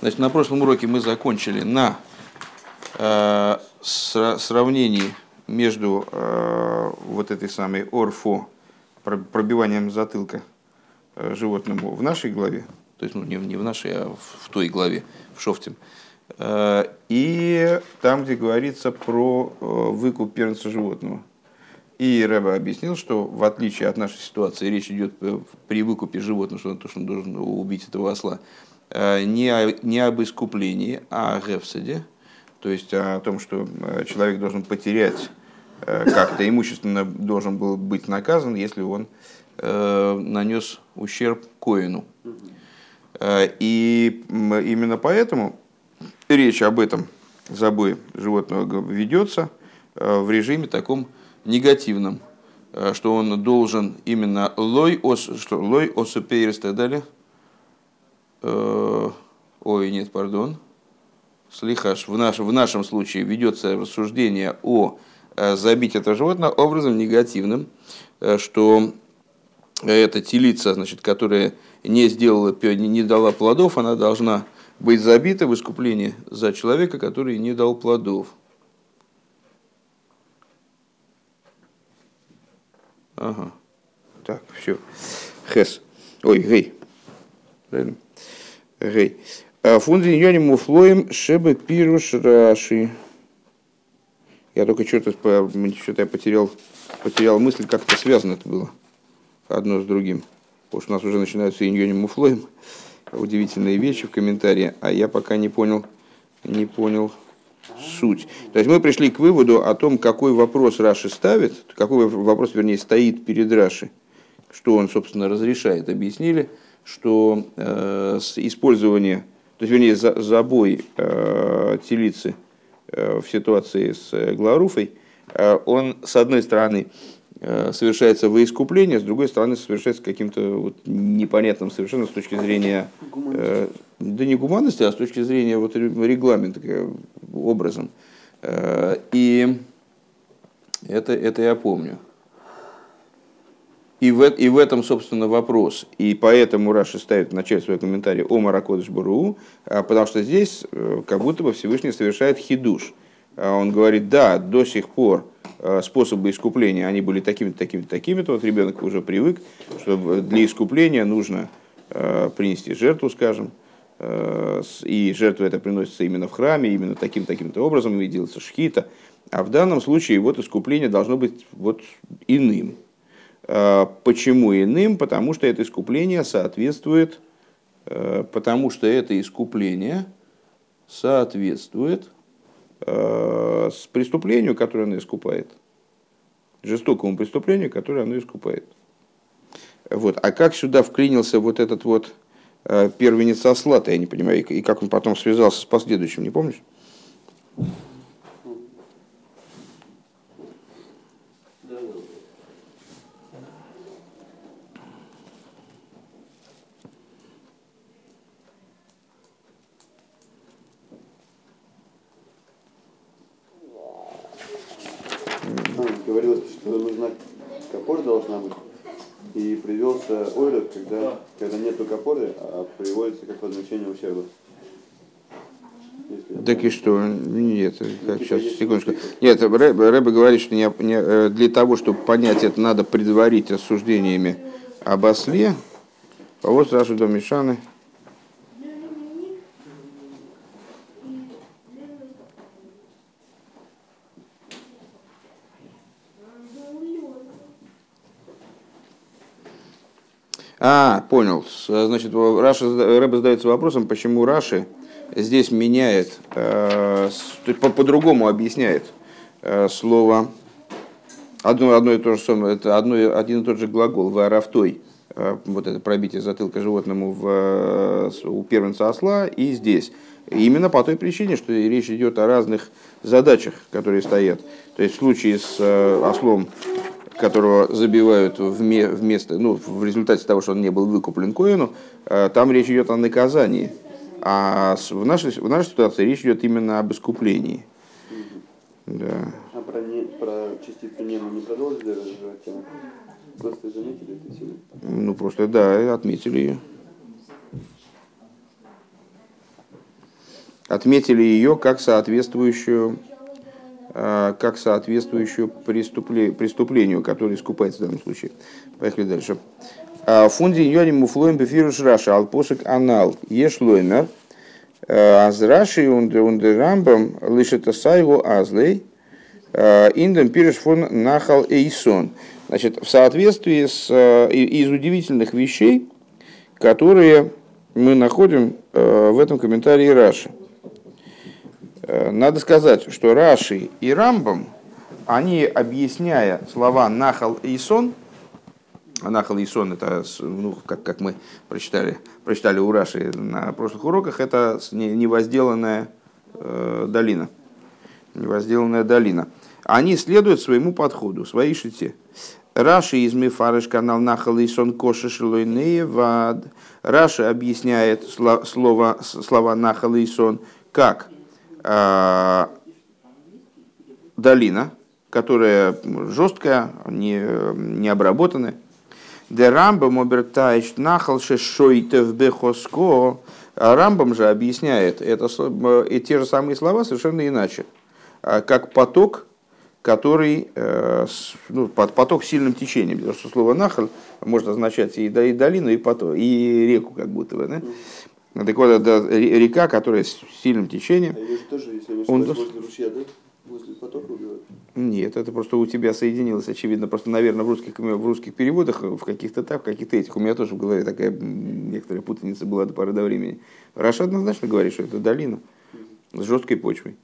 Значит, на прошлом уроке мы закончили на э, сравнении между э, вот этой самой орфо, пробиванием затылка э, животному в нашей главе, то есть ну, не, не в нашей, а в, в той главе, в Шофте, э, и там, где говорится про э, выкуп первенца животного. И Рэба объяснил, что в отличие от нашей ситуации, речь идет э, при выкупе животного, что, то, что он должен убить этого осла, не, о, не об искуплении, а о гефсаде, то есть о том, что э, человек должен потерять как-то имущественно должен был быть наказан, если он нанес ущерб коину. И именно поэтому речь об этом забое животного ведется в режиме таком негативном, э, что он должен именно лой ос, что лой осупейрс и так далее. Э, ой, нет, пардон. Слихаш, в, наш, в нашем случае ведется рассуждение о э, забить этого животного образом негативным, что эта телица, значит, которая не сделала, не дала плодов, она должна быть забита в искуплении за человека, который не дал плодов. Ага. Так, все. Хес. Ой, гей. Правильно? Гей. А Фунди ньони муфлоем шебе пируш раши. Я только что-то что-то я потерял, потерял мысль, как это связано это было одно с другим. Потому что у нас уже начинаются иньони муфлоем. Удивительные вещи в комментарии, а я пока не понял, не понял, суть. То есть мы пришли к выводу о том, какой вопрос Раши ставит, какой вопрос, вернее, стоит перед Раши, что он, собственно, разрешает. Объяснили, что э, использование, то есть, вернее, за, забой э, телицы э, в ситуации с э, Гларуфой, э, он, с одной стороны, Э, совершается во искупление, с другой стороны совершается каким-то вот непонятным совершенно с точки зрения, э, да не гуманности, а с точки зрения вот регламента, образом. Э, и это, это я помню. И в, и в этом, собственно, вопрос. И поэтому Раши ставит в начале своего комментария о Маракодыш Бару, а, потому что здесь э, как будто бы Всевышний совершает хидуш. А он говорит, да, до сих пор Э, способы искупления, они были такими-то, такими-то, такими-то. Вот ребенок уже привык, что для искупления нужно э, принести жертву, скажем, и жертва это приносится именно в храме, именно таким таким-то образом, и делается шхита. А в данном случае вот искупление должно быть вот иным. Почему иным? Потому что это искупление соответствует, потому что это искупление соответствует Э, с преступлению, которое оно искупает. Жестокому преступлению, которое оно искупает. Вот. А как сюда вклинился вот этот вот э, первенец осла я не понимаю, и как он потом связался с последующим, не помнишь? Привелся ойлер, когда, когда нет только опоры, а приводится как возмещение ущерба. Так и что? Нет, как, сейчас, ну, типа, секундочку. Нет, Рэбе, Рэбе говорит, что не, не, э, для того, чтобы понять это, надо предварить рассуждениями об осле. А вот сразу до Мишаны. А, понял. Значит, Раша, Рэбе задается вопросом, почему Раши здесь меняет, э, по-другому по объясняет э, слово, одно, одно и то же самое, это одно, один и тот же глагол, варафтой, э, вот это пробитие затылка животному в, э, у первенца осла и здесь. Именно по той причине, что речь идет о разных задачах, которые стоят. То есть в случае с э, ослом которого забивают вместо, ну, в результате того, что он не был выкуплен Коину, э, там речь идет о наказании. А в нашей, в нашей ситуации речь идет именно об искуплении. Да. А про, не, про частицу не мы не продолжили развивать тему? Просто заметили это сегодня? Ну, просто, да, отметили ее. отметили ее как соответствующую, как соответствующую преступлению, которое искупается в данном случае. Поехали дальше. Фунди йони муфлоем бефируш раша, алпосок анал, еш лоймер, аз раши унде рамбам лишета сайгу азлей, индем пириш фон нахал эйсон. Значит, в соответствии с из удивительных вещей, которые мы находим в этом комментарии Раши. Надо сказать, что Раши и Рамбам, они, объясняя слова «нахал» и «сон», Нахал и сон это, ну, как, как мы прочитали, прочитали у Раши на прошлых уроках, это невозделанная э, долина. Невозделанная долина. Они следуют своему подходу, своей шите. Раши из Мифарыш канал Нахал и сон коши вад. Раши объясняет слово, слова Нахал и сон как э, долина, которая жесткая, не, не обработанная Де Рамбам обертаешь нахал шойтев бехоско. А Рамбам же объясняет это, и те же самые слова совершенно иначе. А как поток, который, э, ну, поток с сильным течением. Потому что слово нахал может означать и, и долину, и, поток, и реку, как будто бы. Да? Так вот, это река, которая с сильным течением. А тоже, если он... возле ручья, да? Возле потока убивают? Нет, это просто у тебя соединилось, очевидно, просто, наверное, в русских, в русских переводах, в каких-то так, в каких-то этих. У меня тоже в голове такая некоторая путаница была до поры до времени. Раша однозначно говорит, что это долина с жесткой почвой.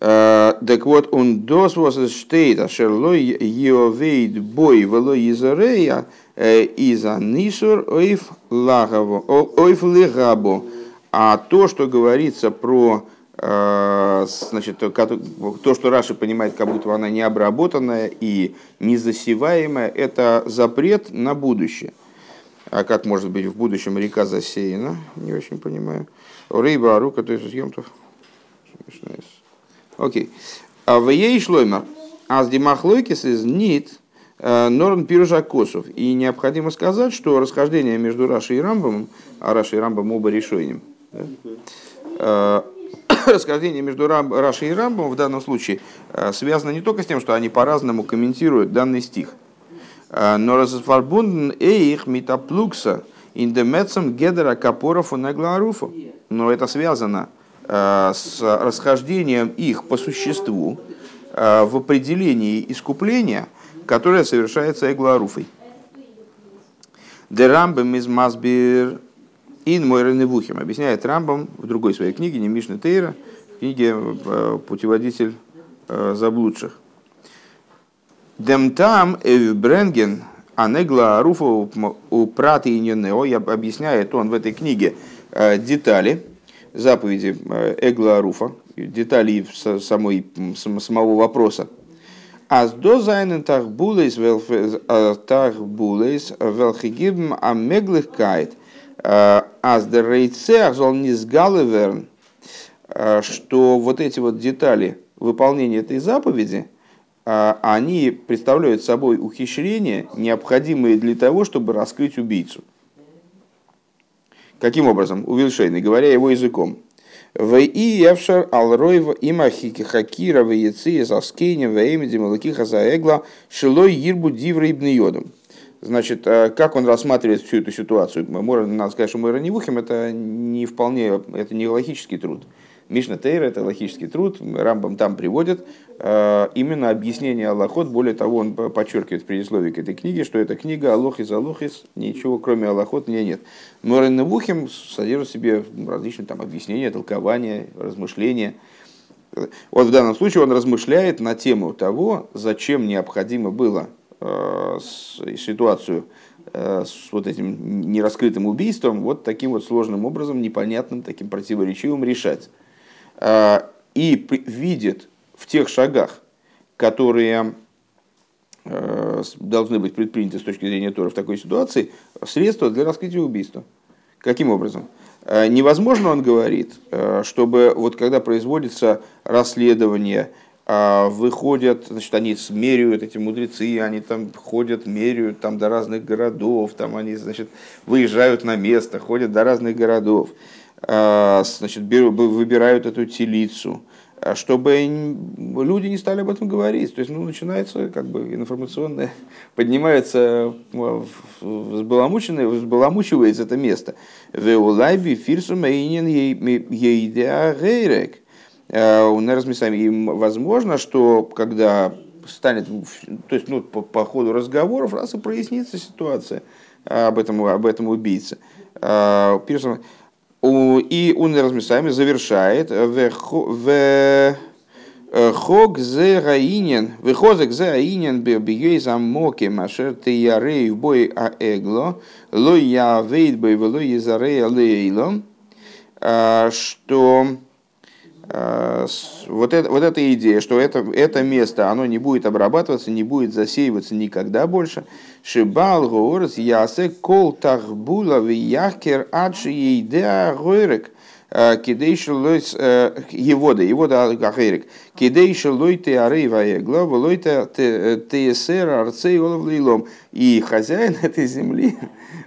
Э, так вот, он дос was steht, а шерлой йовейд бой вело изарея э, иза нисур ойф легабо. А то, что говорится про Э, значит, то, что Раши понимает, как будто она не обработанная и не засеваемая, это запрет на будущее. А как может быть в будущем река засеяна? Не очень понимаю. Рыба, рука, то есть съемтов. Окей. А в ей шлоймер. А с димахлойкис из нит э, норн пирожакосов. И необходимо сказать, что расхождение между Рашей и Рамбом, а Рашей и Рамбом оба решением? Э, расхождение между Рашей и Рамбом в данном случае э, связано не только с тем, что они по-разному комментируют данный стих, но разфарбунден эйх митаплукса индемецем гедера капоров и нагларуфу. Но это связано с расхождением их по существу в определении искупления, которое совершается Эгларуфой. Дерамбем из Масбир Ин мой Реневухим объясняет Рамбам в другой своей книге, не Мишна Тейра, книге э, «Путеводитель э, заблудших». Дем там Бренген Анегла Руфа у Праты и Ненео, объясняет он в этой книге э, детали, заповеди Эгла Руфа, детали самой, самого вопроса. Аз до зайнен тахбулейс тахбулейс велхигибм амеглихкайт – Аздерейцех Золнизгалеверн, что вот эти вот детали выполнения этой заповеди, а, они представляют собой ухищрения, необходимые для того, чтобы раскрыть убийцу. Каким образом? У Вильшейна, говоря его языком. В и евшар алройва имахики хакира в яци заскейнем в эмиди малакиха заэгла шилой ирбу дивра ибн Значит, э, как он рассматривает всю эту ситуацию? Надо сказать, что Мойра Невухим это не вполне, это не логический труд. Мишна Тейра это логический труд, Рамбам там приводит э, именно объяснение Аллахот. Более того, он подчеркивает в предисловии к этой книге, что эта книга Аллохис Аллохис, ничего кроме Аллахот мне нет. Мойра Невухим содержит в себе различные там объяснения, толкования, размышления. Вот в данном случае он размышляет на тему того, зачем необходимо было Э, ситуацию э, с вот этим нераскрытым убийством вот таким вот сложным образом, непонятным, таким противоречивым решать. Э, и видит в тех шагах, которые должны быть предприняты с точки зрения Тора в такой ситуации, средства для раскрытия убийства. Каким образом? Невозможно, он говорит, чтобы вот когда производится расследование, выходят, значит, они меряют, эти мудрецы, они там ходят, меряют там до разных городов, там они, значит, выезжают на место, ходят до разных городов. Значит, выбирают эту телицу, чтобы люди не стали об этом говорить. То есть ну, начинается как бы информационное, поднимается, взбаламучивается это место. Веулайби фирсум эйнин ейдеа гейрек. И возможно, что когда станет, то есть ну, по, по ходу разговоров раз и прояснится ситуация об этом, об этом убийце. Пирсом, и он размесами завершает в Хог зе раинен, выхозек зе раинен бегей замоки машер ты ярей в бой а эгло, ло я вейд бой вело езарей алейло, что вот, это, вот эта идея, что это, это место, оно не будет обрабатываться, не будет засеиваться никогда больше. Шибал горс ясе кол тахбула яхкер адши ейдеа гойрек. Кидейшелойс его да его да ахерик. Кидейшелой те арей ваегла, волой те тесер арцей оловлилом. И хозяин этой земли,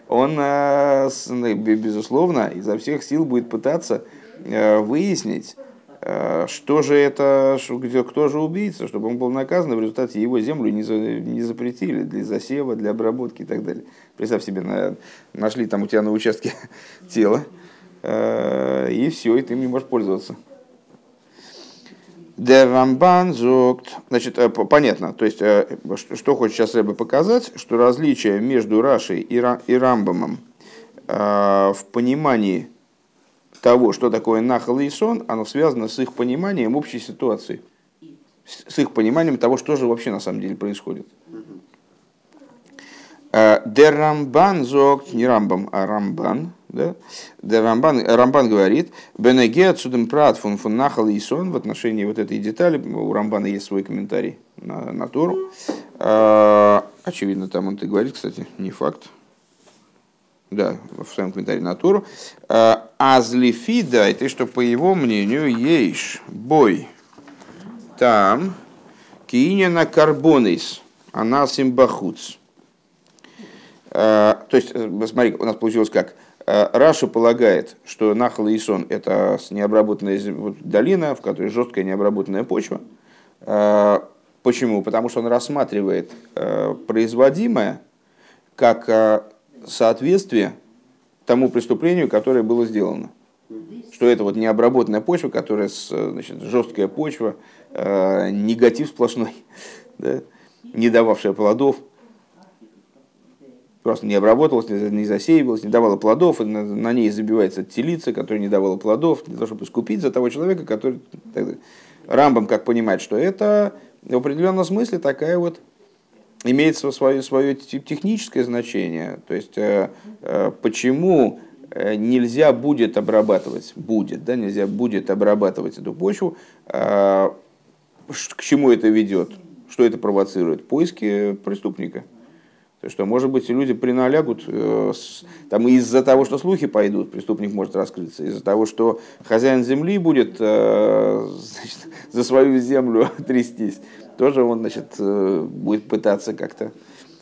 он, безусловно, изо всех сил будет пытаться выяснить, Э, что же это, кто же убийца, чтобы он был наказан, в результате его землю не, за, не запретили для засева, для обработки и так далее. Представь себе, на, нашли там у тебя на участке тело, э, и все, и ты им не можешь пользоваться. Der Рамбан зогт. Значит, э, понятно. То есть, что хочет сейчас Рэбе показать, что различие между Рашей и Рамбамом в понимании того, что такое нахал и сон, оно связано с их пониманием общей ситуации, с их пониманием того, что же вообще на самом деле происходит. Э, Дер Рамбан зог, не Рамбам, а Рамбан, да? Дер Рамбан, Рамбан говорит, Бенеге отсюда прат фун фун нахал и сон в отношении вот этой детали, у Рамбана есть свой комментарий на, на Тору. Э, очевидно, там он и говорит, кстати, не факт, да, в своем комментарии на Туру, а, Азлифида, это что, по его мнению, есть бой там, на карбонис, анасим бахуц. А, то есть, э, смотри, у нас получилось как. А, Раша полагает, что Нахал и Сон – это необработанная долина, в которой жесткая необработанная почва. Почему? Потому что он рассматривает э, производимое как соответствие тому преступлению, которое было сделано. Что это вот необработанная почва, которая значит, жесткая почва, э, негатив сплошной, да, не дававшая плодов, просто не обработалась, не засеивалась, не давала плодов, и на, на ней забивается телица, которая не давала плодов, для того, чтобы искупить за того человека, который... Рамбам как понимать, что это в определенном смысле такая вот имеет свое, свое техническое значение. То есть, э, э, почему э, нельзя будет обрабатывать, будет, да, нельзя будет обрабатывать эту почву, к чему это ведет, что это провоцирует? Поиски преступника. То есть, что, может быть, люди приналягут, там из-за того, что слухи пойдут, преступник может раскрыться, из-за того, что хозяин земли будет значит, за свою землю трястись тоже он значит, э, будет пытаться как-то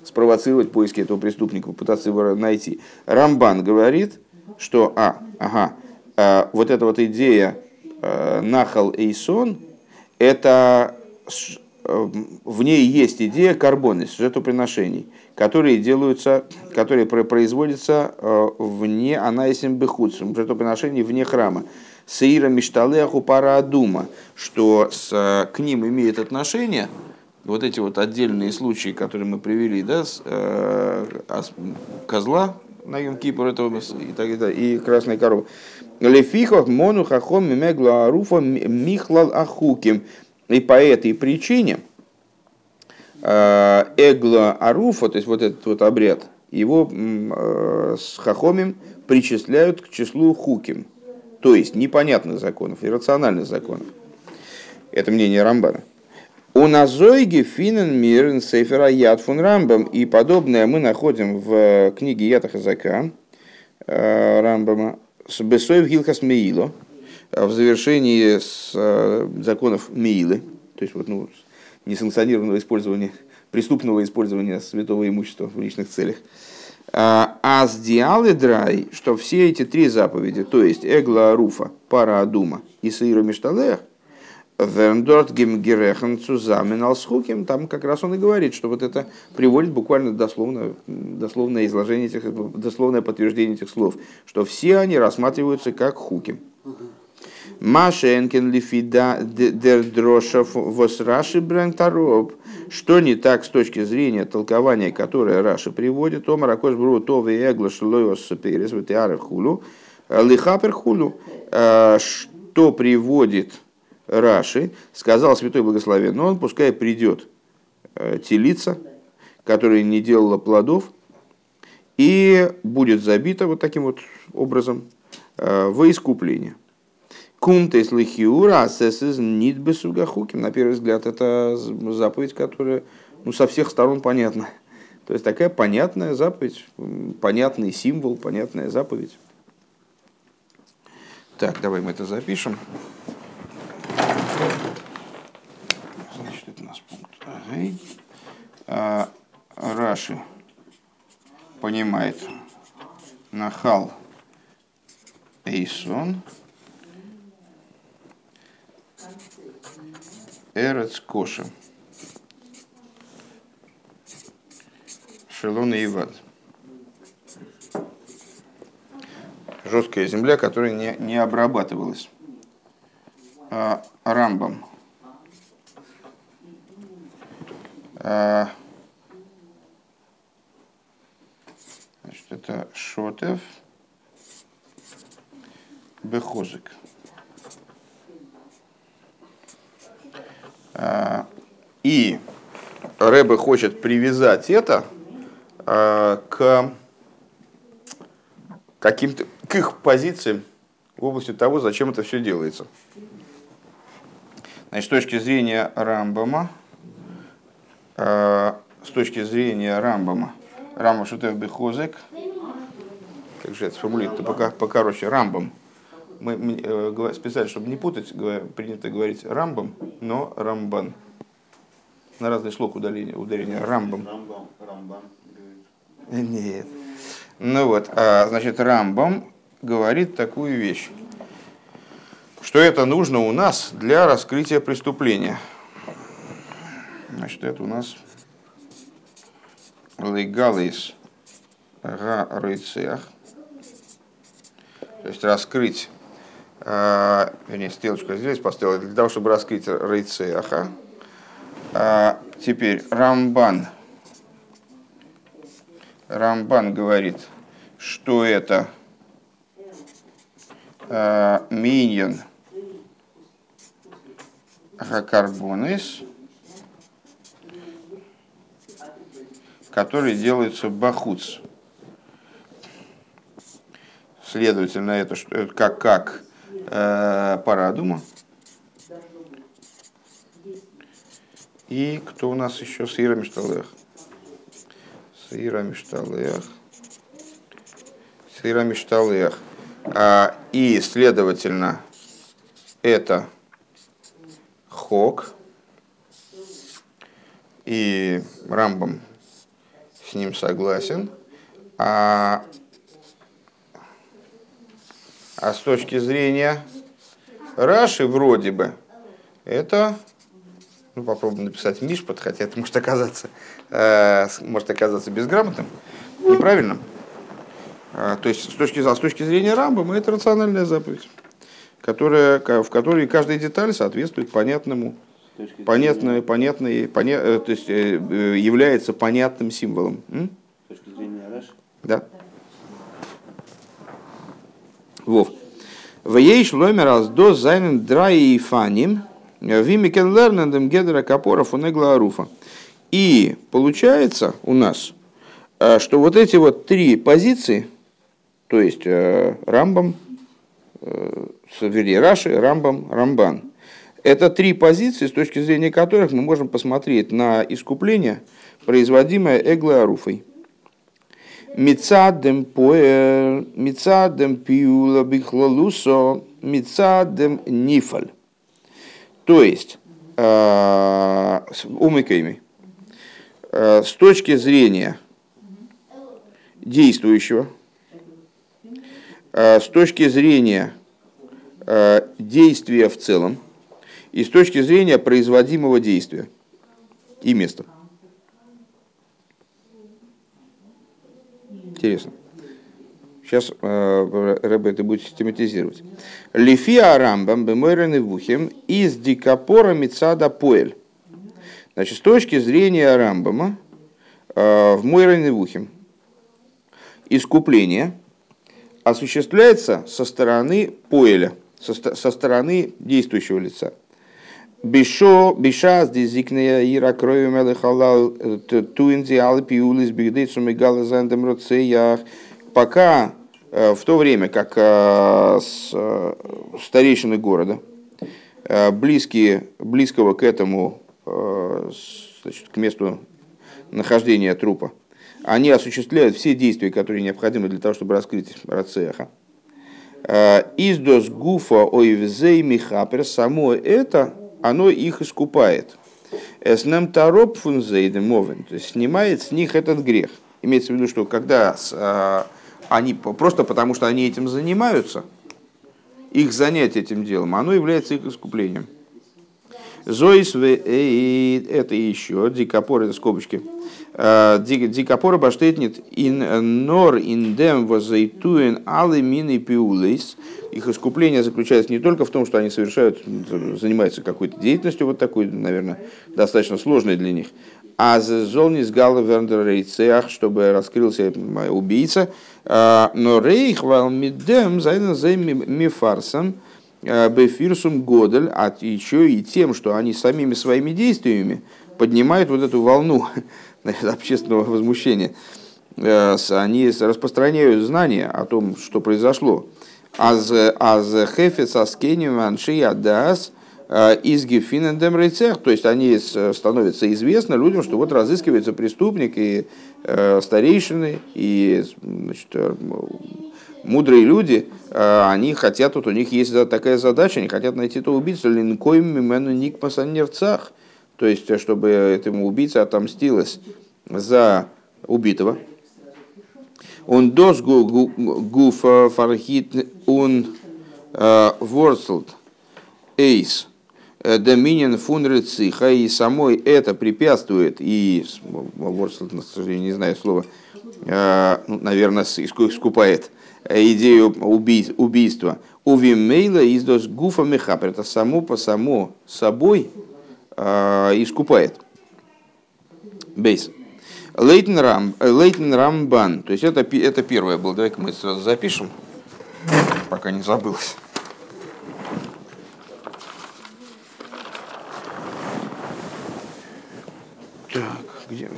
спровоцировать поиски этого преступника, пытаться его найти. Рамбан говорит, что, а, ага, а, вот эта вот идея а, нахал эйсон, это в ней есть идея карбонис, жертвоприношений, которые делаются, которые производятся вне анаисим бехудсом, жертвоприношений вне храма. Саира Мишталеху Парадума, что с, к ним имеет отношение вот эти вот отдельные случаи, которые мы привели, да, с, э, козла на Йом Кипур и так и, так, и красной коровы. Лефихов мону хахом мегла аруфа михлал ахуким. И по этой причине э, эгла аруфа, то есть вот этот вот обряд, его э, с хахомим причисляют к числу хуким то есть непонятных законов, иррациональных законов. Это мнение Рамбана. У Назойги Финен Мирен Сейфера Яд фун Рамбам. И подобное мы находим в книге Ята Хазака э, Рамбама с Бесоев Гилхас Меило в завершении с э, законов Меилы, то есть вот, ну, несанкционированного использования, преступного использования святого имущества в личных целях. Аз диалы драй, что все эти три заповеди, то есть Эгла Руфа, Пара Адума и Саира Мишталех, Верндорт Гемгерехен Цузамен Алсхуким, там как раз он и говорит, что вот это приводит буквально дословно, дословное изложение этих, дословное подтверждение этих слов, что все они рассматриваются как хуким. Машенкин лифида дер дрошев восраши брентароб. Что не так с точки зрения толкования, которое Раши приводит, Омар Акош Бру Тови Эгла Шилойос Перес Хулу, Лихапер Хулу, э, что приводит Раши, сказал Святой Благословен, но он пускай придет э, телица, которая не делала плодов, и будет забита вот таким вот образом э, во искупление. Кумтес лихиура асесис нитбесугахуким. На первый взгляд, это заповедь, которая ну, со всех сторон понятна. То есть такая понятная заповедь, понятный символ, понятная заповедь. Так, давай мы это запишем. Значит, это у нас пункт. А, Раши понимает нахал Эйсон. Эрец Коша. Шелон и Ивад. Жесткая земля, которая не, не обрабатывалась. А, рамбом. А, значит, это Шотев Бехозык. И Рэбе хочет привязать это к каким-то к их позициям в области того, зачем это все делается. Значит, с точки зрения Рамбама, э, с точки зрения Рамбама, Рамба Шутев Бехозек, как же это сформулировать, пока, покороче, Рамбам. Мы, мы э, специально, чтобы не путать, принято говорить Рамбам, но Рамбан. На разный слог удаления, ударения Рамбам. Рамбам, Рамбан. Нет. Ну вот, а, значит, Рамбам говорит такую вещь что это нужно у нас для раскрытия преступления. Значит, это у нас легалис га рыцех. То есть раскрыть, вернее, стрелочку здесь поставил, для того, чтобы раскрыть рыцеха. А теперь Рамбан. Рамбан говорит, что это э, миньон – хакарбонис, который делается бахуц. Следовательно, это как, как парадума. И кто у нас еще? Сыра Мишталех. Сыра Мишталех. Сыра Мишталех. А, и, следовательно, это Хок. И Рамбам с ним согласен. А, а с точки зрения Раши вроде бы это, ну попробуем написать Мишпат, хотя это может оказаться, э, может оказаться безграмотным, неправильным. А, то есть с точки, с точки зрения Рамбама это рациональная заповедь которая, в которой каждая деталь соответствует понятному, понятной, понятной, поня, э, то есть э, э, является понятным символом. М? С точки зрения Раши? Да. Вов. В ей шломер раз до зайнен драй и фаним, вимикен лернендем гедера капора фунегла аруфа. И получается у нас, что вот эти вот три позиции, то есть Рамбам, вернее, Раши, Рамбам, Рамбан. Это три позиции, с точки зрения которых мы можем посмотреть на искупление, производимое Эглой Аруфой. Мицадем поэр, мицадем пиула бихлалусо, мицадем нифаль. То есть, э, умыками, э, с точки зрения действующего, с точки зрения действия в целом и с точки зрения производимого действия и места. Интересно. Сейчас э, Рэбе это будет систематизировать. Лифия Рамбам бемойрен и вухим из дикапора мицада поэль. Значит, с точки зрения Рамбама э, в Мойрен и вухим искупление осуществляется со стороны поэля, со, со стороны действующего лица. Бишо, биша дизикная ира крови мелехалал туинзи алпиулис бигдейцу мегала зандем роцеях пока э, в то время как э, э, старейшины города, близкие, близкого к этому, значит, к месту нахождения трупа, они осуществляют все действия, которые необходимы для того, чтобы раскрыть рацеха. Издос гуфа ойвзей михапер, само это, оно их искупает. Эснем тароп фунзейдем то есть снимает с них этот грех. Имеется в виду, что когда они просто потому, что они этим занимаются, их занятие этим делом, оно является их искуплением. Зоис это еще, дикопор, это скобочки. А, дикопора баштетнит ин нор индем возайтуен алы мины пиулейс. Их искупление заключается не только в том, что они совершают, занимаются какой-то деятельностью, вот такой, наверное, достаточно сложной для них, а золнис гала верндер чтобы раскрылся убийца, а, но рейх валмидем за мифарсом а, бефирсум годель, а еще и тем, что они самими своими действиями поднимают вот эту волну общественного возмущения. А, они распространяют знания о том, что произошло. Аз хефец аскеним анши адас – Э, из Гефинендем Рейцех, то есть они становятся известны людям, что вот разыскивается преступник, и э, старейшины, и значит, э, мудрые люди, они хотят, вот у них есть такая задача, они хотят найти этого убийцу, линкоим мимену никмаса нерцах, то есть чтобы этому убийце отомстилось за убитого. Он дос гуф фархит он ворслд эйс, Э, доминин фунрециха, и самой это препятствует, и, Ворсел, к сожалению, не знаю слова, э, ну, наверное, искупает. э, идею убий, убийства. Увимейла издос гуфа мехапер, это само по само собой искупает. Бейс. Лейтен, Рам, Лейтен Рамбан, то есть это, это первое было, давай-ка мы сразу запишем, пока не забылось. Где мы?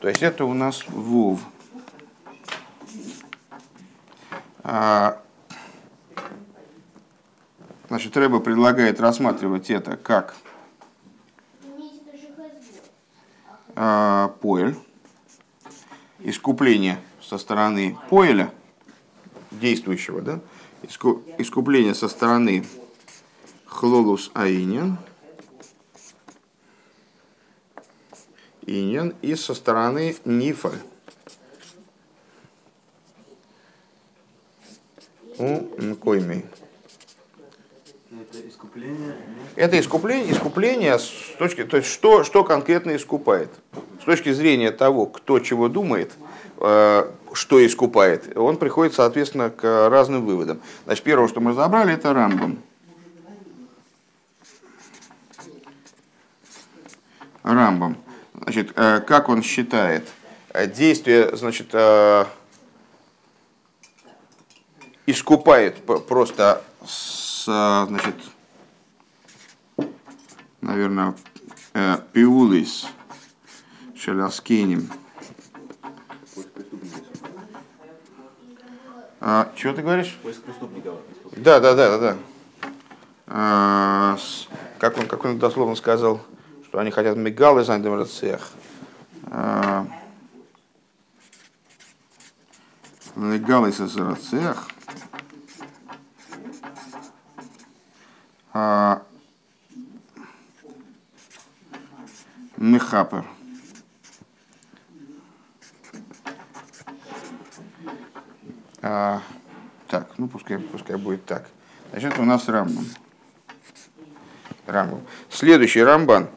То есть это у нас Вов. А, значит, Рэба предлагает рассматривать это как а, поэль, искупление со стороны поэля, действующего, да, искупление со стороны хлолус аинин – иньян и со стороны нифа. У нкойми. Это искупление? Это искупление, искупление с точки, то есть что, что конкретно искупает. С точки зрения того, кто чего думает, э, что искупает, он приходит, соответственно, к разным выводам. Значит, первое, что мы разобрали, это Рамбом. Рамбом. Значит, э, как он считает? Э, действие, значит, искупает просто с, значит, наверное, пиулис шеляскинем. А, чего ты говоришь? Поиск преступников. Да, да, да, да, да. А, как он, как он дословно сказал, что они хотят мигалы за демрацех. Мигалы за зарацех. А, Мехапер. А, так, ну пускай, пускай будет так. Значит, у нас Рамбан. Рамбан. Следующий Рамбан.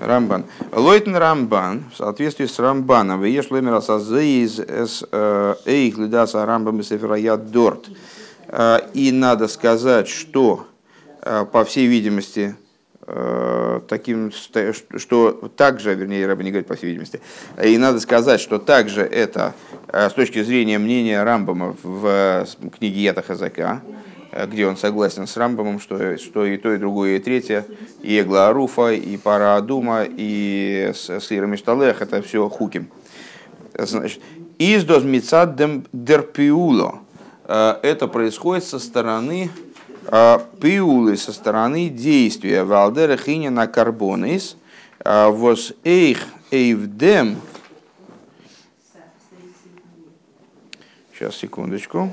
Рамбан. Лойтен Рамбан, в соответствии с Рамбаном, Вееш Ломера Сазеиз С. Э, Эйх Лидаса Рамбам Сефера Дорт. Э, и надо сказать, что, э, по всей видимости, таким, что также, вернее, Раба не говорит, по всей видимости, и надо сказать, что также это с точки зрения мнения Рамбама в книге Ята Хазака, где он согласен с Рамбамом, что, что и то, и другое, и третье, и Эгла Аруфа, и Пара Адума, и Сира Мишталех, это все хуким. Значит, Издоз Мицад Дерпиуло. Э, это происходит со стороны э, пиулы, со стороны действия Валдера Хинина Карбонис, воз эйх эйвдем. Сейчас, секундочку.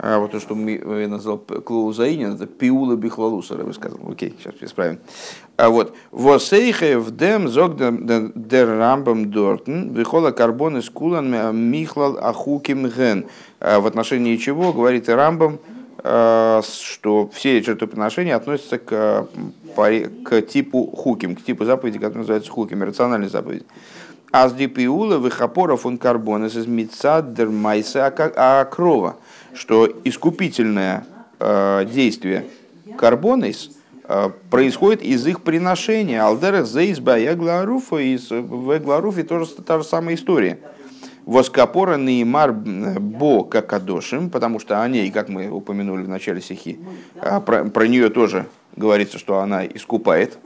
А вот то, что я назвал клоузаинин, это пиула бихлалуса, я бы сказал. Окей, сейчас исправим. А вот, восейхе в дем зог дер рамбам дортен, вихола карбон из кулан михлал ахуким ген. А в отношении чего, говорит и рамбам, а, что все жертвоприношения относятся к, к типу хуким, к типу заповеди, который называется хуким, рациональной заповеди. Азди пиула вихапора фун карбон из мица дермайса акрова. Что искупительное э, действие карбонис э, происходит из их приношения. Алдерах зейсба ягларуфа, и в Эгларуфе тоже та же самая история. Воскопора неймар бо какадошим, потому что о ней, как мы упомянули в начале стихи, э, про, про нее тоже говорится, что она искупает,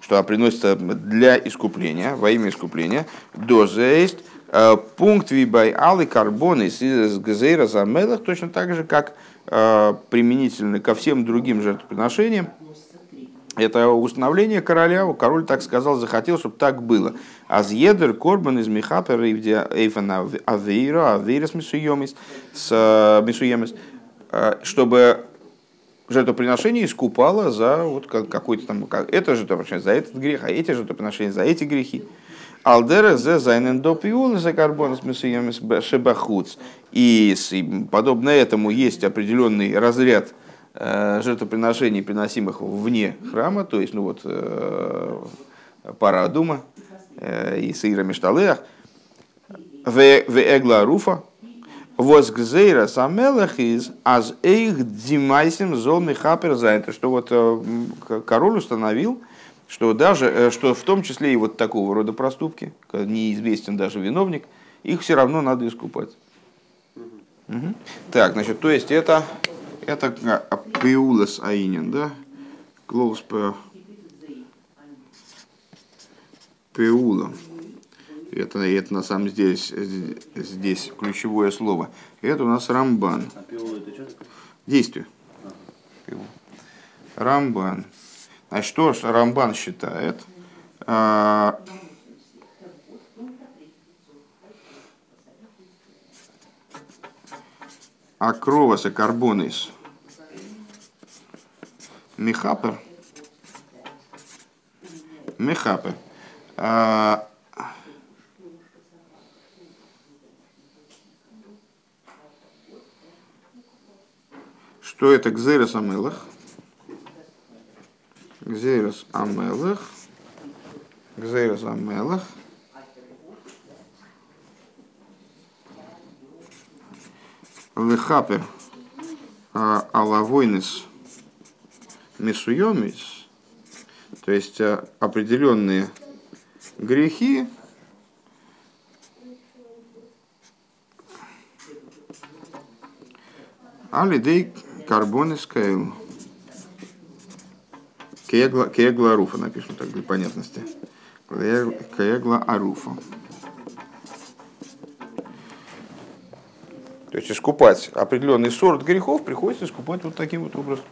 что она приносится для искупления, во имя искупления. Доза есть Э, пункт вибай алы карбоны из газейра замелах точно так же, как э, применительно ко всем другим жертвоприношениям. Это установление короля, король так сказал, захотел, чтобы так было. Азъедер корбан из Михапер Эйфана Авейра, Авейра с Мисуемис, с э, Мисуемис, чтобы жертвоприношение искупало за вот какой-то там, это жертвоприношение за этот грех, а эти жертвоприношения за эти грехи. Алдера зе зайнен доп за карбон с шебахуц. И подобно этому есть определенный разряд э, жертвоприношений, приносимых вне храма, то есть, ну вот, э, пара дума э, и сыра мешталеах, в эгла руфа, возгзейра самелах из аз эйх димайсим зол михапер зайнта, что вот король установил, что даже, э, что в том числе и вот такого рода проступки, неизвестен даже виновник, их все равно надо искупать. Угу. Так, значит, то есть это, это пеулес аинин, да? Клоус пеула. Это, это на самом деле здесь, здесь ключевое слово. Это у нас рамбан. А Действие. Рамбан. А что ж Рамбан считает? А, акроваса карбонис мехапер мехапер а, что это гзерес амелах Гзейрос Амелах. Гзейрос Амелах. Лехапер Алавойнес Мисуемис. То есть а, определенные грехи, Алидей карбонис кайл. Кегла, кегла Аруфа, напишем так для понятности. Кегла Аруфа. То есть искупать определенный сорт грехов приходится искупать вот таким вот образом.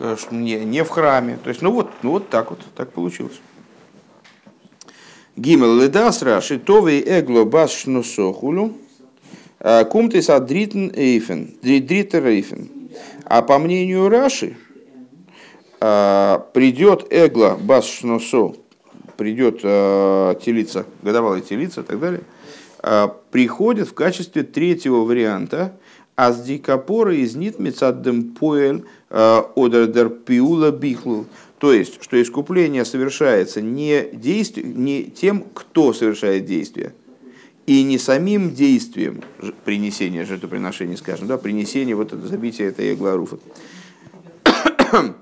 Конечно, не, не в храме. То есть, ну вот, ну вот так вот, так получилось. Гимел ледас раши товей эгло бас шнусохулю а кумтис адритен эйфен, дритер эйфен. А по мнению Раши, а, придет Эгла Бас Шносо, придет а, телица, годовалая телица и так далее, приходит в качестве третьего варианта аз дикапора из нит мецаддем поэль одердер пиула бихлу. То есть, что искупление совершается не, действие, не тем, кто совершает действие, и не самим действием принесения жертвоприношения, скажем, да, принесения вот это забитие этой иглоруфа.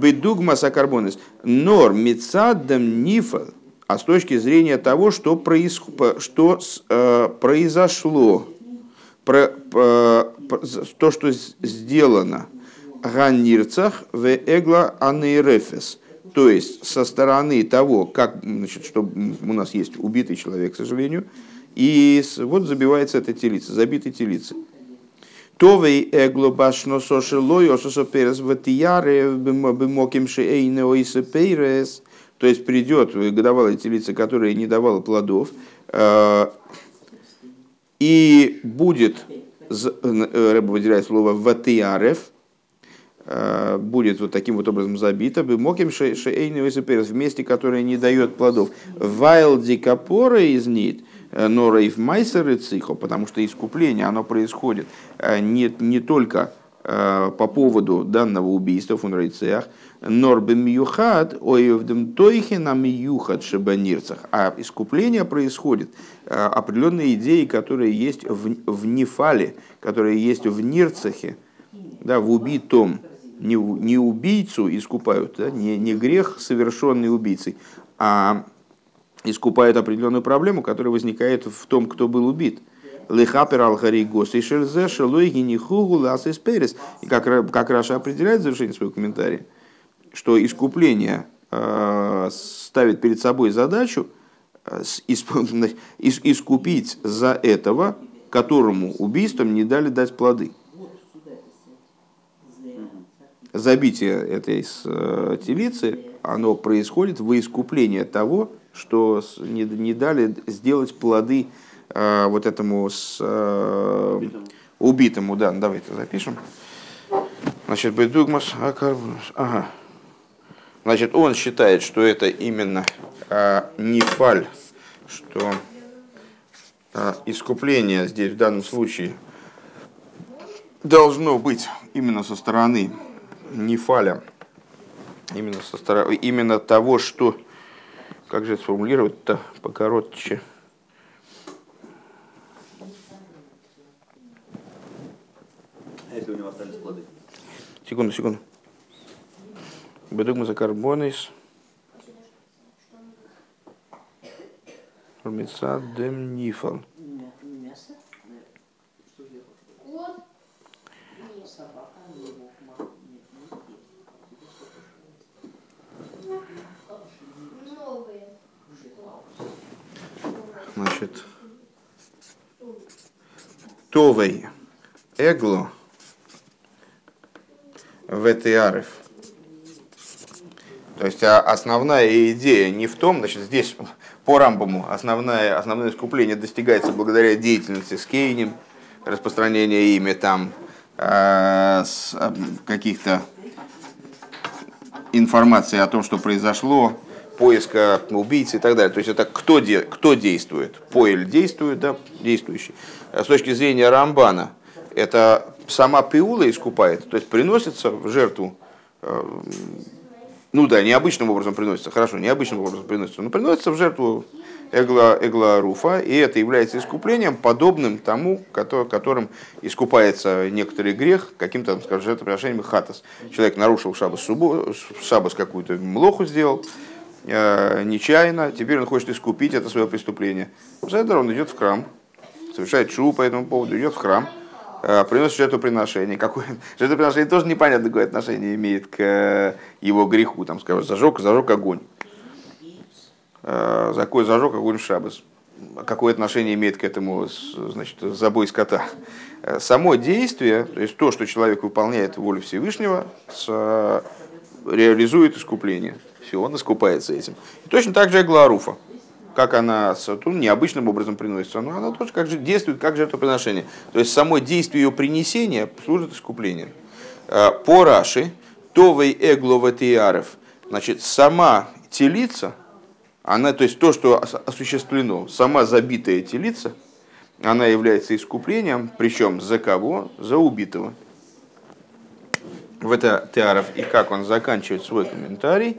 Бедугма сакарбонис. Нор мецаддем нифа. А с точки зрения того, что, происх... что э, произошло, про, про, то, что сделано, ганнирцах в эгла анейрефес. То есть со стороны того, как, значит, что у нас есть убитый человек, к сожалению, и вот забивается эта телица, забитый телица. Товей эгло башно сошелой, ососо перес ватияре, бимоким шеэйне оисе пейрес. То есть придет годовалая телица, которая не давала плодов, э, и будет, э, Рэба выделяет слово ватиарев, э, будет вот таким вот образом забита, бы моким шеэйне оисе пейрес, вместе, которое не дает плодов. Вайл дикапора из нит – Э, Норейв Майсер и Цихо, потому что искупление, оно происходит не, не только по поводу данного убийства в Норбем Юхад, Оевдем Тойхе на Миюхад Шабанирцах. А искупление происходит определенные идеи, которые есть в, в Нефале, которые есть в Нирцахе, да, в убитом. Не, не убийцу искупают, да, не, не грех, совершенный убийцей, а искупает определенную проблему, которая возникает в том, кто был убит. Лехапер алхаригос и шельзе шелойги нихугу лас. И как, как Раша определяет в завершении своего комментария, что искупление э, ставит перед собой задачу э, искупить за этого, которому убийством не дали дать плоды. Забитие этой э, телицы, оно происходит во искупление того, что не, не дали сделать плоды вот этому с, э, убитому. Да, ну, давайте запишем. Значит, Бедугмас Акарбунус. Ага. Значит, он считает, что это именно э, нефаль, что э, искупление здесь в данном случае должно быть именно со стороны нефаля, именно, со стороны, именно того, что как же это сформулировать-то покоротче? А если у него остались плоды? Секунду, секунду. Бедугма за карбонис. Формицад дем нифал. Значит, Товей Эгло ВТРФ. То есть а основная идея не в том, значит, здесь по Рамбаму основное, основное искупление достигается благодаря деятельности с Кейнем, распространение ими там э, каких-то информации о том, что произошло, поиска убийцы и так далее. То есть это кто, де, кто действует? Поэль действует, да, действующий. С точки зрения Рамбана, это сама Пиула искупает, то есть приносится в жертву, э, ну да, необычным образом приносится, хорошо, необычным образом приносится, но приносится в жертву Эгла, Эгла Руфа, и это является искуплением, подобным тому, которым искупается некоторый грех каким-то, скажем, жертвоприношением хатас. Человек нарушил шабас, субу, шабас какую-то млоху сделал, Э, нечаянно, теперь он хочет искупить это свое преступление. За он идет в храм, совершает шу по этому поводу, идет в храм, приносит жертвоприношение. Какое жертвоприношение тоже непонятно, какое отношение имеет к э, его греху. Там, скажем, зажег, зажег огонь. Закой зажег огонь в шабас. Какое отношение имеет к этому значит, забой скота? Само действие, то есть то, что человек выполняет волю Всевышнего, с, реализует искупление. Все, он искупается этим. И точно так же Эгларуфа. Как она ну, необычным образом приносится, но она тоже как же действует как жертвоприношение. То есть само действие ее принесения служит искуплением. Э, по Раши, Товей Эглова Тиарев, значит, сама телица, она, то есть то, что осуществлено, сама забитая телица, она является искуплением, причем за кого? За убитого. В это Теаров и как он заканчивает свой комментарий.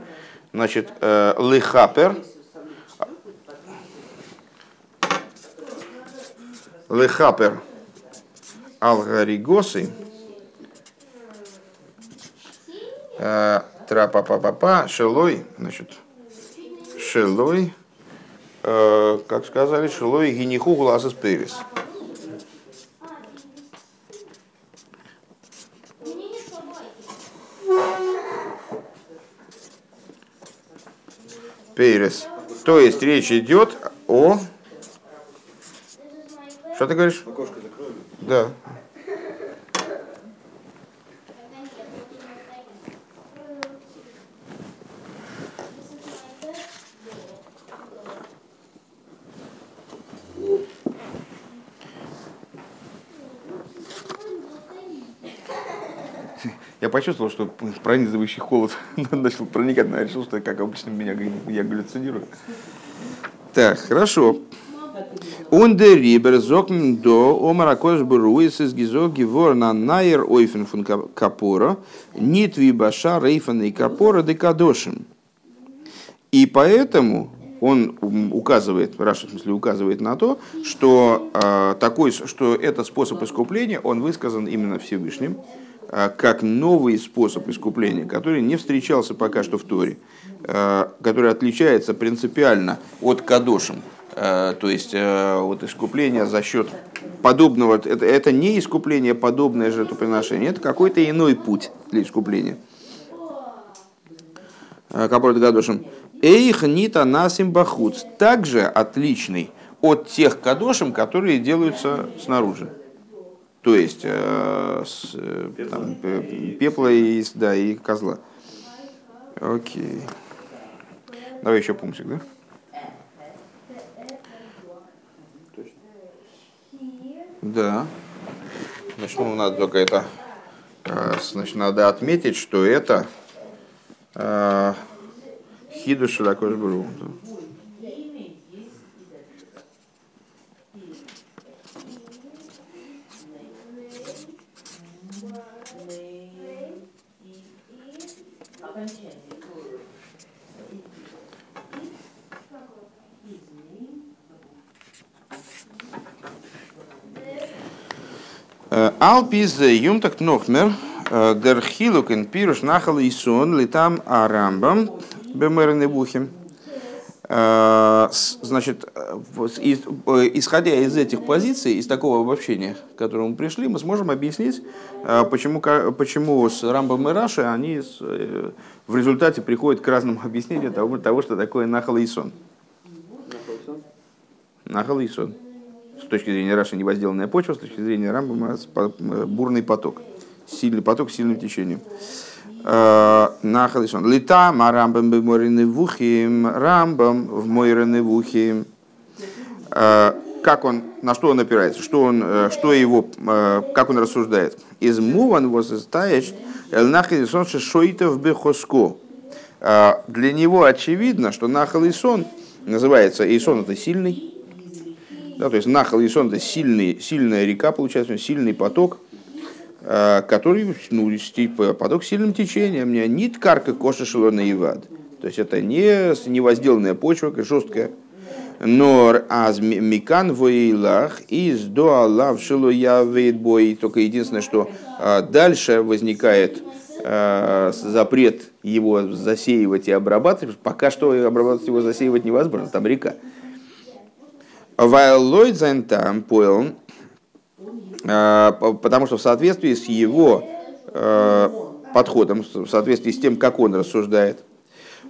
Значит, э, лехапер, лехапер алгаригосы, э, трапа-па-па-па, шелой, значит, шелой, э, как сказали, шелой гениху глаза спирис. Перес. То есть речь идет о... Что ты говоришь? Окошко закроем. Да. Я почувствовал, что пронизывающий холод начал проникать, но я решил, что как обычно меня я галлюцинирую. Так, хорошо. Унде рибер зокн до омара кош буруис из гизо гивор на найер ойфен фун капора нит вибаша рейфен и капора декадошим. И поэтому он указывает, Раша в смысле указывает на то, что, э, такой, что этот способ искупления, он высказан именно Всевышним, а, как новый способ искупления, который не встречался пока что в Торе, а, который отличается принципиально от кадошем. А, то есть вот искупление за счет подобного, это, это не искупление подобное жертвоприношение, это какой-то иной путь для искупления. Капорт Гадошем. Эйх нита насим бахуц. Также отличный от тех кадошем, которые делаются снаружи. То есть э, с, э, там, пепла и, да, и козла. Окей. Давай еще пунктик, да? Да. Значит, ну, надо только это... Э, значит, надо отметить, что это э, Хидуш Ширакош Бру. Алпиз юмтак нохмер дерхилук ин пируш нахал и сон летам арамбам бемерны бухим. Значит, исходя из этих позиций, из такого обобщения, к которому мы пришли, мы сможем объяснить, почему, почему с Рамбом и Раши они в результате приходят к разным объяснениям того, того что такое нахал и сон. Нахал и сон с точки зрения Раши невозделанная почва, с точки зрения Рамбама э, бурный поток, сильный поток с сильным течением. Э, Нахалишон. Лита марамбам беморины вухим, рамбам в мойраны вухим. Э, как он, на что он опирается, что, он, что его, как он рассуждает. Из муван возостаешь эл нахалисон шоитов бехоско. Для него очевидно, что нахалисон называется, исон это сильный, да, то есть Нахал Исон это сильный, сильная река, получается, сильный поток, э, который, ну, поток с сильным течением, не нит карка коша шелона ивад. То есть это не невозделанная почва, жесткая. Но аз микан воилах из до аллах шило бой. Только единственное, что э, дальше возникает э, запрет его засеивать и обрабатывать. Пока что обрабатывать его засеивать невозможно, там река. Вайлойд там поел, а, потому что в соответствии с его а, подходом, в соответствии с тем, как он рассуждает,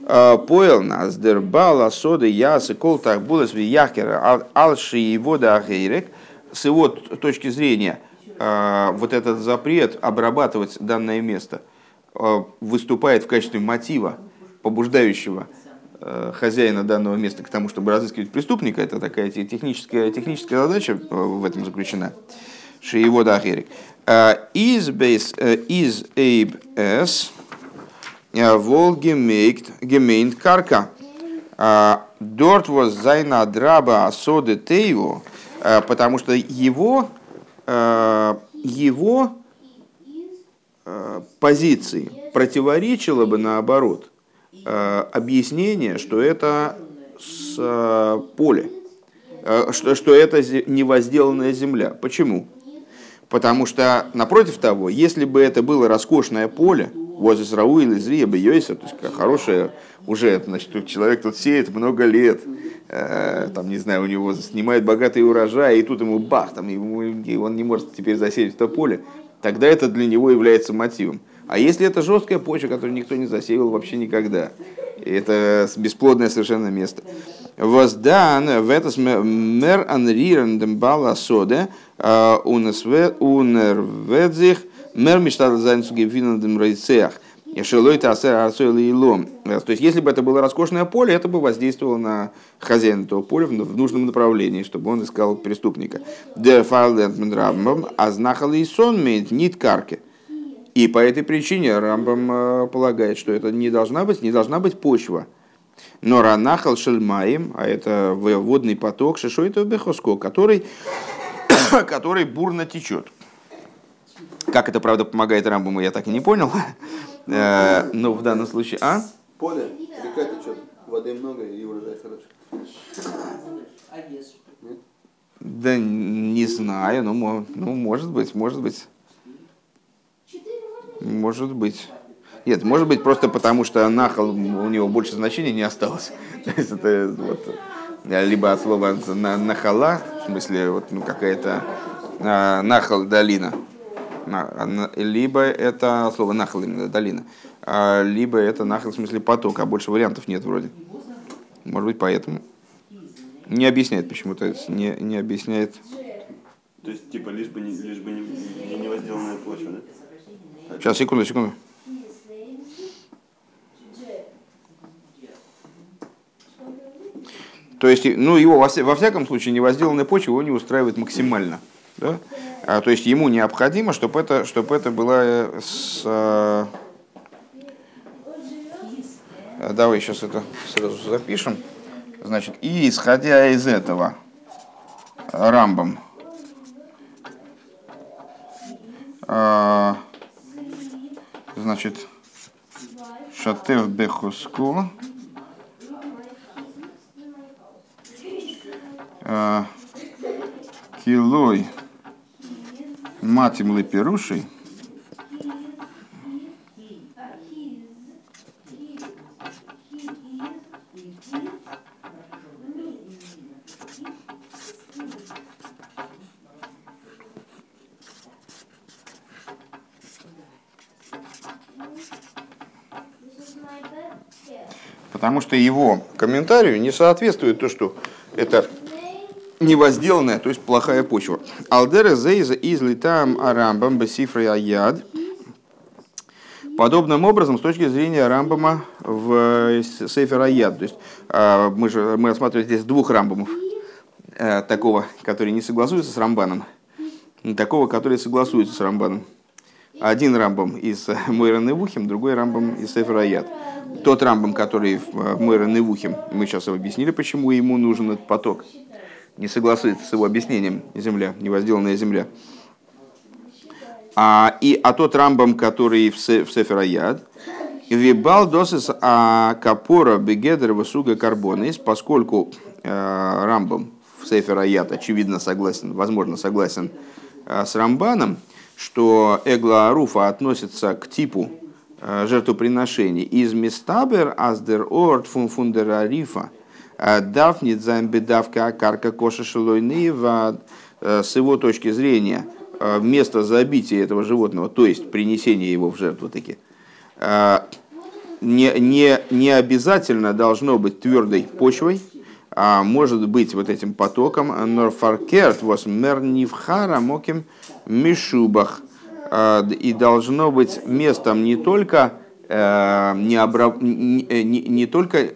а, поел нас дербала соды ясы так булас яхера алши и вода ахейрек с его точки зрения вот этот запрет обрабатывать данное место выступает в качестве мотива, побуждающего Э, хозяина данного места к тому, чтобы разыскивать преступника, это такая техническая, техническая задача э, в этом заключена. Шиево дахерик. Э, из бейс из эйб с волги гемейнт карка. Дорт was зайна драба асоды тею, потому что его, его позиции противоречило бы наоборот объяснение, что это с поля, что, что это невозделанная земля. Почему? Потому что, напротив того, если бы это было роскошное поле, возле Срау или Зрия Бейойса, то есть хорошее уже, значит, человек тут сеет много лет, э, там, не знаю, у него снимает богатый урожай, и тут ему бах, там, и он не может теперь засеять это поле, тогда это для него является мотивом. А если это жесткая почва, которую никто не засеял вообще никогда, это бесплодное совершенно место. Воздан в это мер анрирен бала соде унерведзих мер мечтал зайнцу гефинандем рейцех. Шелойта асер арсойл и лом. То есть, если бы это было роскошное поле, это бы воздействовало на хозяина этого поля в нужном направлении, чтобы он искал преступника. Дер файлдент рамбам азнахал и сон нит карки. И по этой причине Рамбам полагает, что это не должна быть, не должна быть почва, но ранахал шельмаем, а это водный поток шишойта бехоско, который, который бурно течет. Как это, правда, помогает Рамбаму, я так и не понял. Э, но в данном случае... А? Поле, река течет, воды много и урожай хороший. Да не знаю, ну, ну может быть, может быть. Может быть. Нет, может быть просто потому, что нахал у него больше значения не осталось. То есть это вот, либо от слова нахала, в смысле вот, ну, какая-то а, нахал долина, либо это слово нахал именно долина, а, либо это нахал в смысле поток, а больше вариантов нет вроде. Может быть поэтому. Не объясняет почему-то, не, не объясняет. То есть, типа, лишь бы не, лишь бы не, не невозделанная почва, да? Сейчас, секунду, секунду. То есть, ну, его во, всяком случае невозделанная почва его не устраивает максимально. Да? А, то есть ему необходимо, чтобы это, чтобы это было э, с... А, давай сейчас это сразу запишем. Значит, и исходя из этого, Рамбом, а, значит, Шатев бехоско. Е, Килой матим лепирушей. Потому что его комментарию не соответствует то, что это невозделанная, то есть плохая почва. Алдера зейза излетам арамбам бесифрой аяд. Подобным образом, с точки зрения Рамбама в Сейфер Аяд, то есть а, мы же мы рассматриваем здесь двух Рамбамов, э, такого, который не согласуется с Рамбаном, такого, который согласуется с Рамбаном. Один Рамбам из Мойра Невухим, другой Рамбам из Аяд. Тот Рамбам, который в Мойра Невухим, мы сейчас объяснили, почему ему нужен этот поток не согласуется с его объяснением земля, невозделанная земля. А, и, а тот рамбам, который в, в Сефераяд, Вибал досыс а капора бегедер высуга карбонис, поскольку э, рамбам в Сефераяд очевидно согласен, возможно согласен э, с рамбаном, что эгла аруфа относится к типу э, жертвоприношений. Из мистабер аздер орт фун фундера рифа, Дафнит замбедавка карка коша шелойнива э, с его точки зрения э, место забития этого животного, то есть принесение его в жертву таки, э, не, не, не обязательно должно быть твердой почвой, а может быть вот этим потоком норфаркерт вос мернивхара моким мишубах и должно быть местом не только не, обраб... не, не, не только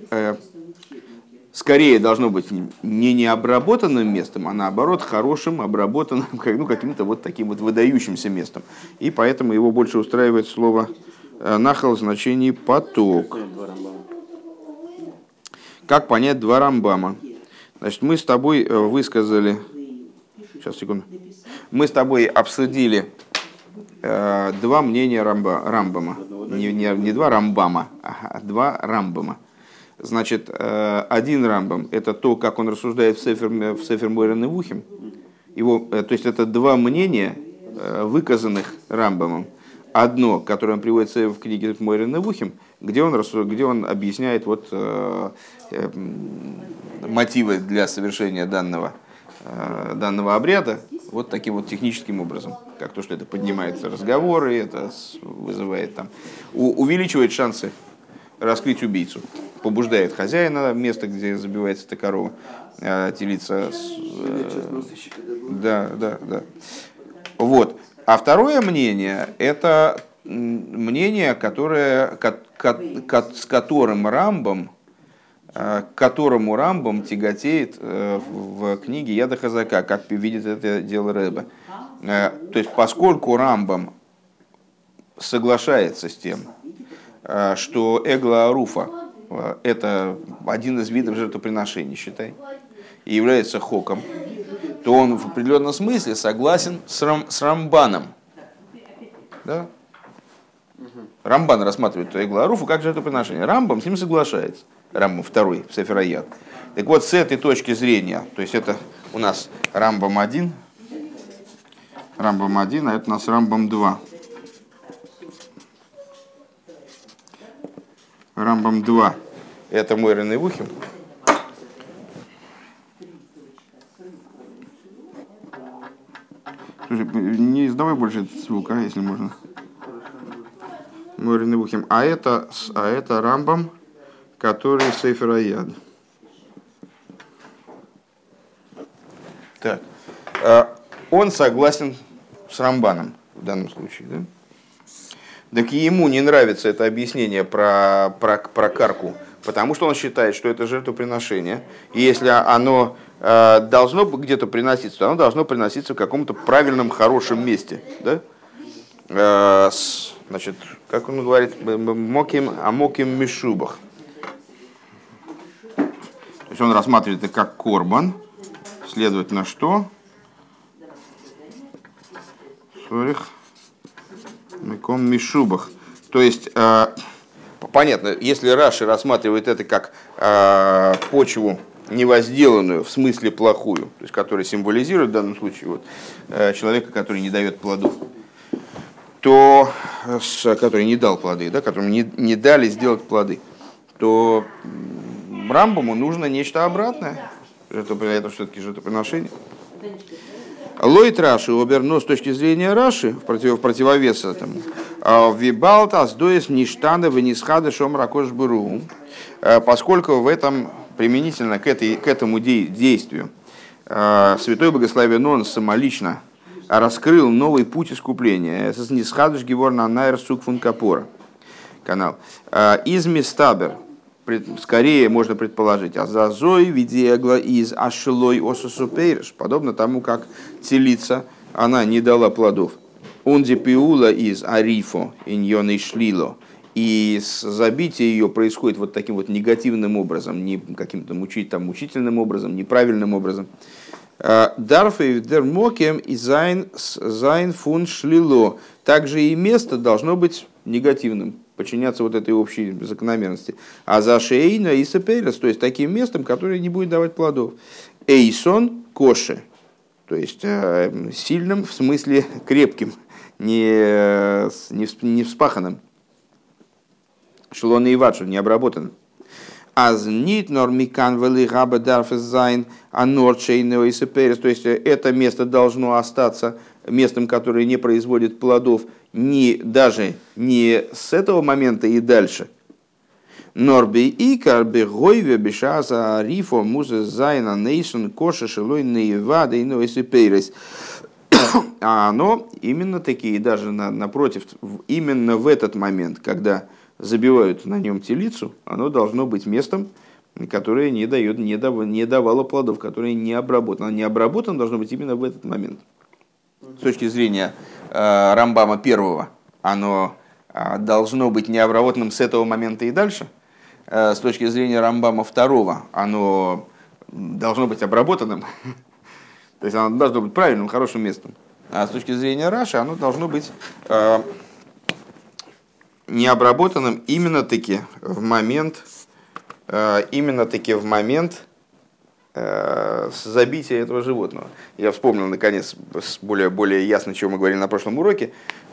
скорее должно быть не необработанным местом, а наоборот хорошим, обработанным, ну, каким-то вот таким вот выдающимся местом. И поэтому его больше устраивает слово э, нахал в значении поток. Как понять два Рамбама. Значит, мы с тобой высказали... Сейчас, секунду. Мы с тобой обсудили э, два мнения Рамба, Рамбама. Не, не, не два Рамбама, а два Рамбама. Значит, э, один Рамбам – это то, как он рассуждает в Сефер, в Сефер Мойрен и Вухим. Его, э, то есть это два мнения, э, выказанных Рамбамом. Одно, которое он приводит в книге Мойрен и Вухим, где он, где он объясняет вот, э, э, мотивы для совершения данного, э, данного обряда вот таким вот техническим образом. Как то, что это поднимается разговоры, это вызывает там, увеличивает шансы раскрыть убийцу побуждает хозяина место, где забивается эта корова, э, телица. Э, да, да, да. Вот. А второе мнение – это мнение, которое, с которым Рамбом, э, к которому Рамбом тяготеет в книге Яда Хазака, как видит это дело Рэба. То есть, поскольку Рамбом соглашается с тем, что Эгла Аруфа Э, это один из видов жертвоприношений, считай, и является хоком, то он в определенном смысле согласен с, рам, с Рамбаном. Да? Рамбан рассматривает Игларуфу как жертвоприношение. Рамбам с ним соглашается. Рамбам второй в Сефераят. Так вот, с этой точки зрения, то есть это у нас Рамбам один, Рамбам один, а это у нас Рамбам два. Рамбам 2. Это мой Рене Вухим. Слушай, не издавай больше звук, а, если можно. Вухим. А это, а это Рамбам, который Сейфер Аяд. Так. А, он согласен с Рамбаном в данном случае, да? Так ему не нравится это объяснение про, про, про карку, потому что он считает, что это жертвоприношение. И если оно э, должно где-то приноситься, то оно должно приноситься в каком-то правильном, хорошем месте. Да? Э, значит, как он говорит, моким, а моким мишубах. То есть он рассматривает это как корбан, следовательно, что? Сорих. Миком Мишубах. То есть, э, понятно, если Раши рассматривает это как э, почву невозделанную, в смысле плохую, то есть, которая символизирует в данном случае вот, человека, который не дает плодов, то, с, который не дал плоды, да, которому не, не дали сделать плоды, то Рамбаму нужно нечто обратное. Это, это все-таки жертвоприношение. Лойт Раши, оберно с точки зрения Раши, в, против, в противовес этому, а, Вибалтас доес ништана венисхада шом ракош буру, а, поскольку в этом применительно к, этой, к этому действию а, Святой Богословен он самолично раскрыл новый путь искупления. Это нисхадыш геворна найр сук функапора канал. Из Мистабер, скорее можно предположить, а за зой видегла из ашилой осусупейрш, подобно тому, как телица, она не дала плодов. Он пиула из арифо иньоны шлило, и забитие ее происходит вот таким вот негативным образом, не каким-то мучить, там, мучительным образом, неправильным образом. А, Дарфей дермокем и зайн, зайн фун шлило. Также и место должно быть негативным, подчиняться вот этой общей закономерности. А за шейна и сапелес, то есть таким местом, которое не будет давать плодов. איתן קשה, то есть э, сильным в смысле крепким, не, не, не вспаханным. שלא נעבד, не обработанным. Аз нит нормикан вели габа дарфес зайн, а норчейно и саперес. То есть это место должно остаться местом, которое не производит плодов, не, даже не с этого момента и дальше. Норби и карби гойве бешаза рифо музе зайна нейсон коша шилой неевада и нойсипейрес. А оно именно такие, даже на, напротив, именно в этот момент, когда забивают на нем телицу, оно должно быть местом, которое не, дает, не, дав, не давало плодов, которое не обработано. Не обработано должно быть именно в этот момент. С точки зрения э, Рамбама первого, оно э, должно быть необработанным с этого момента и дальше. с точки зрения Рамбама второго, оно должно быть обработанным, то есть оно должно быть правильным, хорошим местом. А с точки зрения Раши оно должно быть э, необработанным именно-таки в момент, э, именно-таки в момент э, забития этого животного. Я вспомнил, наконец, более, более ясно, чего мы говорили на прошлом уроке,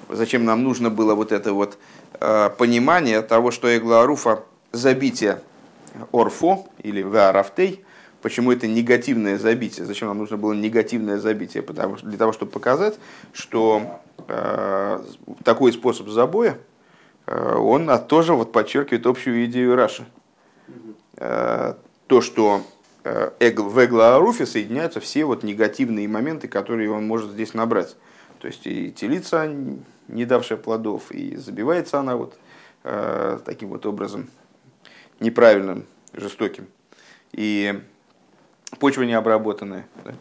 зачем нам нужно было вот это вот э, понимание того, что Эглааруфа забитие Орфо или Веарафтей, почему это негативное забитие, зачем нам нужно было негативное забитие, потому для того, чтобы показать, что э, такой способ забоя, он тоже вот подчеркивает общую идею Раши. Э, то, что э, в Эглааруфе соединяются все вот негативные моменты, которые он может здесь набрать. То есть и телица, не давшая плодов, и забивается она вот э, таким вот образом неправильным, жестоким. И почва необработанная. Да?